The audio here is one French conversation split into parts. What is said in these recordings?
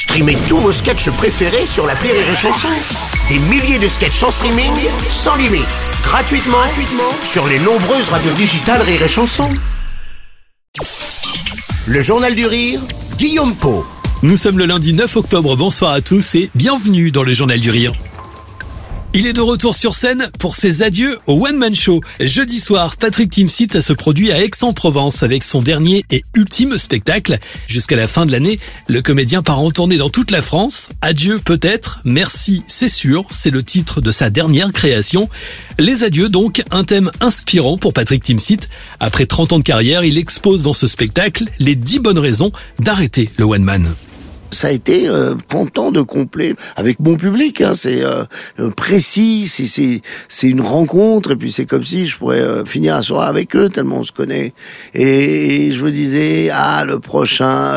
Streamez tous vos sketchs préférés sur la Rire et Chanson. Des milliers de sketchs en streaming, sans limite, gratuitement, gratuitement sur les nombreuses radios digitales Rire et Chanson. Le Journal du Rire, Guillaume Po. Nous sommes le lundi 9 octobre, bonsoir à tous et bienvenue dans le Journal du Rire. Il est de retour sur scène pour ses adieux au One Man Show. Jeudi soir, Patrick Timsit se produit à Aix-en-Provence avec son dernier et ultime spectacle. Jusqu'à la fin de l'année, le comédien part en tournée dans toute la France. Adieu peut-être, merci c'est sûr, c'est le titre de sa dernière création. Les adieux donc, un thème inspirant pour Patrick Timsit. Après 30 ans de carrière, il expose dans ce spectacle les 10 bonnes raisons d'arrêter le One Man ça a été euh, pontant de complet avec mon public. Hein, c'est euh, euh, précis, c'est c'est une rencontre et puis c'est comme si je pourrais euh, finir un soir avec eux tellement on se connaît. Et, je me disais ah le prochain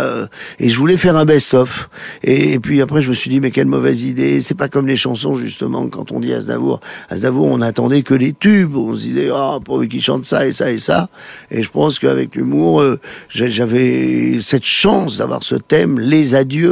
et je voulais faire un best-of. Et, puis après je me suis dit mais quelle mauvaise idée. C'est pas comme les chansons justement quand on dit Aznavour. Aznavour on attendait que les tubes. On se disait ah oh, pourvu qu'il chante ça et ça et ça. Et je pense qu'avec l'humour j'avais cette chance d'avoir ce thème les adieux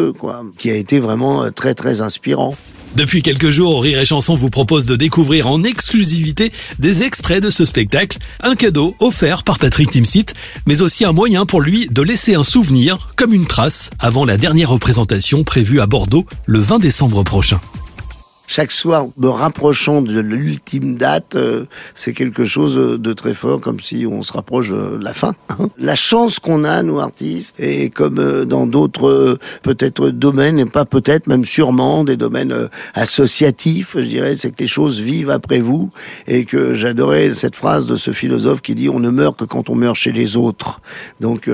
qui a été vraiment euh, très très inspirant. Depuis quelques jours, Rire et Chanson vous propose de découvrir en exclusivité des extraits de ce spectacle, un cadeau offert par Patrick Timsit, mais aussi un moyen pour lui de laisser un souvenir, comme une trace, avant la dernière représentation prévue à Bordeaux le 20 décembre prochain chaque soir, me rapprochant de l'ultime date, euh, c'est quelque chose de très fort, comme si on se rapproche de la fin. Hein. La chance qu'on a, nous artistes, et comme euh, dans d'autres euh, peut-être domaines, et pas peut-être, même sûrement, des domaines associatifs, je dirais, c'est que les choses vivent après vous, et que j'adorais cette phrase de ce philosophe qui dit on ne meurt que quand on meurt chez les autres. Donc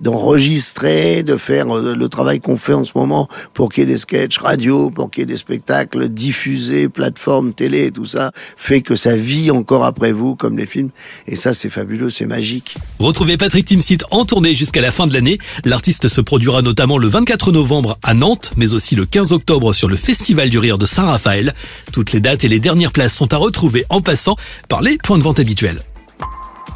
d'enregistrer, de faire le travail qu'on fait en ce moment pour qu'il y ait des sketchs radio, pour qu'il y ait des spectacles diffusé, plateforme télé tout ça, fait que ça vit encore après vous, comme les films. Et ça, c'est fabuleux, c'est magique. Retrouvez Patrick Timsit en tournée jusqu'à la fin de l'année. L'artiste se produira notamment le 24 novembre à Nantes, mais aussi le 15 octobre sur le Festival du Rire de Saint-Raphaël. Toutes les dates et les dernières places sont à retrouver en passant par les points de vente habituels.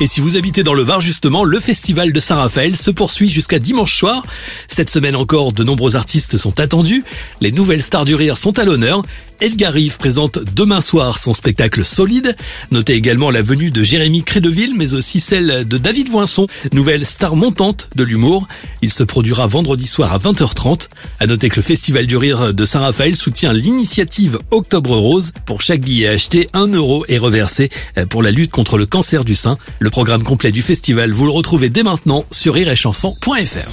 Et si vous habitez dans le Var justement, le festival de Saint-Raphaël se poursuit jusqu'à dimanche soir. Cette semaine encore, de nombreux artistes sont attendus. Les nouvelles stars du rire sont à l'honneur. Edgar Rive présente demain soir son spectacle Solide. Notez également la venue de Jérémy Crédeville, mais aussi celle de David Voinson, nouvelle star montante de l'humour. Il se produira vendredi soir à 20h30. À noter que le Festival du Rire de Saint-Raphaël soutient l'initiative Octobre Rose. Pour chaque billet acheté, un euro est reversé pour la lutte contre le cancer du sein. Le programme complet du festival, vous le retrouvez dès maintenant sur rireetchanson.fr.